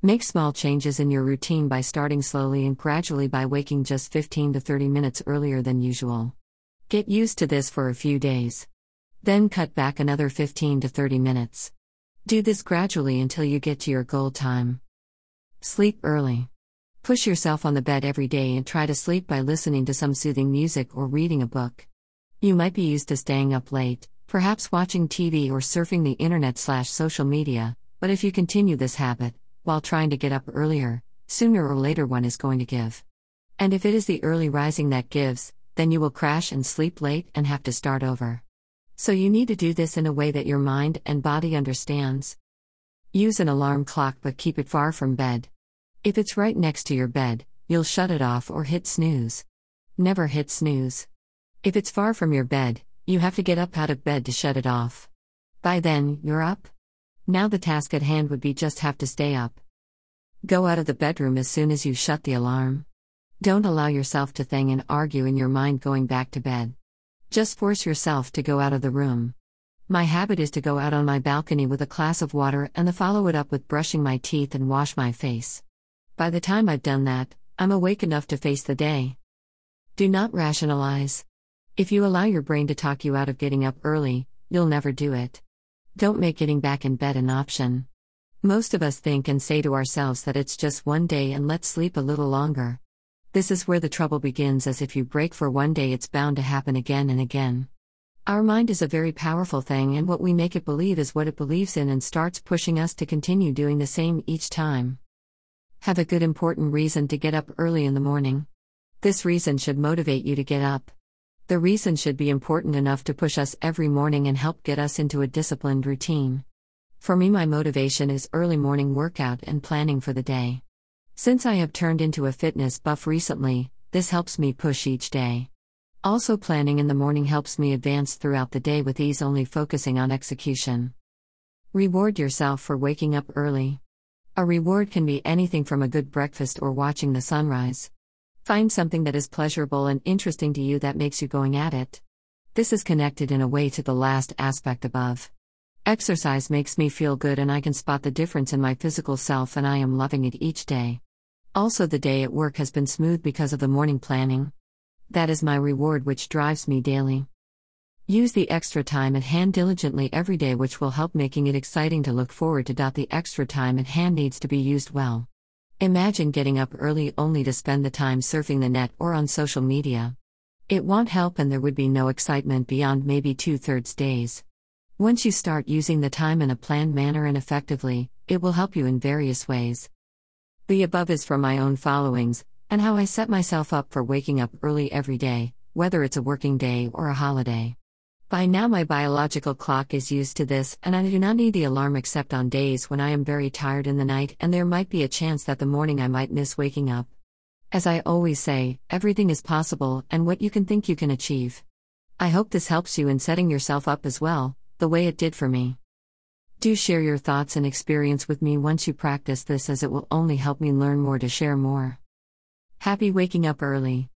Make small changes in your routine by starting slowly and gradually by waking just 15 to 30 minutes earlier than usual. Get used to this for a few days. Then cut back another 15 to 30 minutes. Do this gradually until you get to your goal time. Sleep early. Push yourself on the bed every day and try to sleep by listening to some soothing music or reading a book. You might be used to staying up late, perhaps watching TV or surfing the internet slash social media, but if you continue this habit, while trying to get up earlier, sooner or later one is going to give. And if it is the early rising that gives, then you will crash and sleep late and have to start over. So you need to do this in a way that your mind and body understands. Use an alarm clock but keep it far from bed. If it's right next to your bed, you'll shut it off or hit snooze. Never hit snooze. If it's far from your bed, you have to get up out of bed to shut it off. By then, you're up. Now the task at hand would be just have to stay up. Go out of the bedroom as soon as you shut the alarm. Don't allow yourself to think and argue in your mind going back to bed. Just force yourself to go out of the room. My habit is to go out on my balcony with a glass of water and to follow it up with brushing my teeth and wash my face. By the time I've done that, I'm awake enough to face the day. Do not rationalize. If you allow your brain to talk you out of getting up early, you'll never do it. Don't make getting back in bed an option. Most of us think and say to ourselves that it's just one day and let's sleep a little longer. This is where the trouble begins, as if you break for one day, it's bound to happen again and again. Our mind is a very powerful thing, and what we make it believe is what it believes in and starts pushing us to continue doing the same each time. Have a good important reason to get up early in the morning. This reason should motivate you to get up. The reason should be important enough to push us every morning and help get us into a disciplined routine. For me, my motivation is early morning workout and planning for the day. Since I have turned into a fitness buff recently, this helps me push each day. Also, planning in the morning helps me advance throughout the day with ease, only focusing on execution. Reward yourself for waking up early. A reward can be anything from a good breakfast or watching the sunrise. Find something that is pleasurable and interesting to you that makes you going at it. This is connected in a way to the last aspect above. Exercise makes me feel good and I can spot the difference in my physical self and I am loving it each day. Also, the day at work has been smooth because of the morning planning. That is my reward, which drives me daily. Use the extra time at hand diligently every day, which will help making it exciting to look forward to. The extra time at hand needs to be used well. Imagine getting up early only to spend the time surfing the net or on social media. It won't help, and there would be no excitement beyond maybe two thirds days. Once you start using the time in a planned manner and effectively, it will help you in various ways. The above is from my own followings, and how I set myself up for waking up early every day, whether it's a working day or a holiday. By now, my biological clock is used to this, and I do not need the alarm except on days when I am very tired in the night and there might be a chance that the morning I might miss waking up. As I always say, everything is possible and what you can think you can achieve. I hope this helps you in setting yourself up as well, the way it did for me. Do share your thoughts and experience with me once you practice this, as it will only help me learn more to share more. Happy waking up early.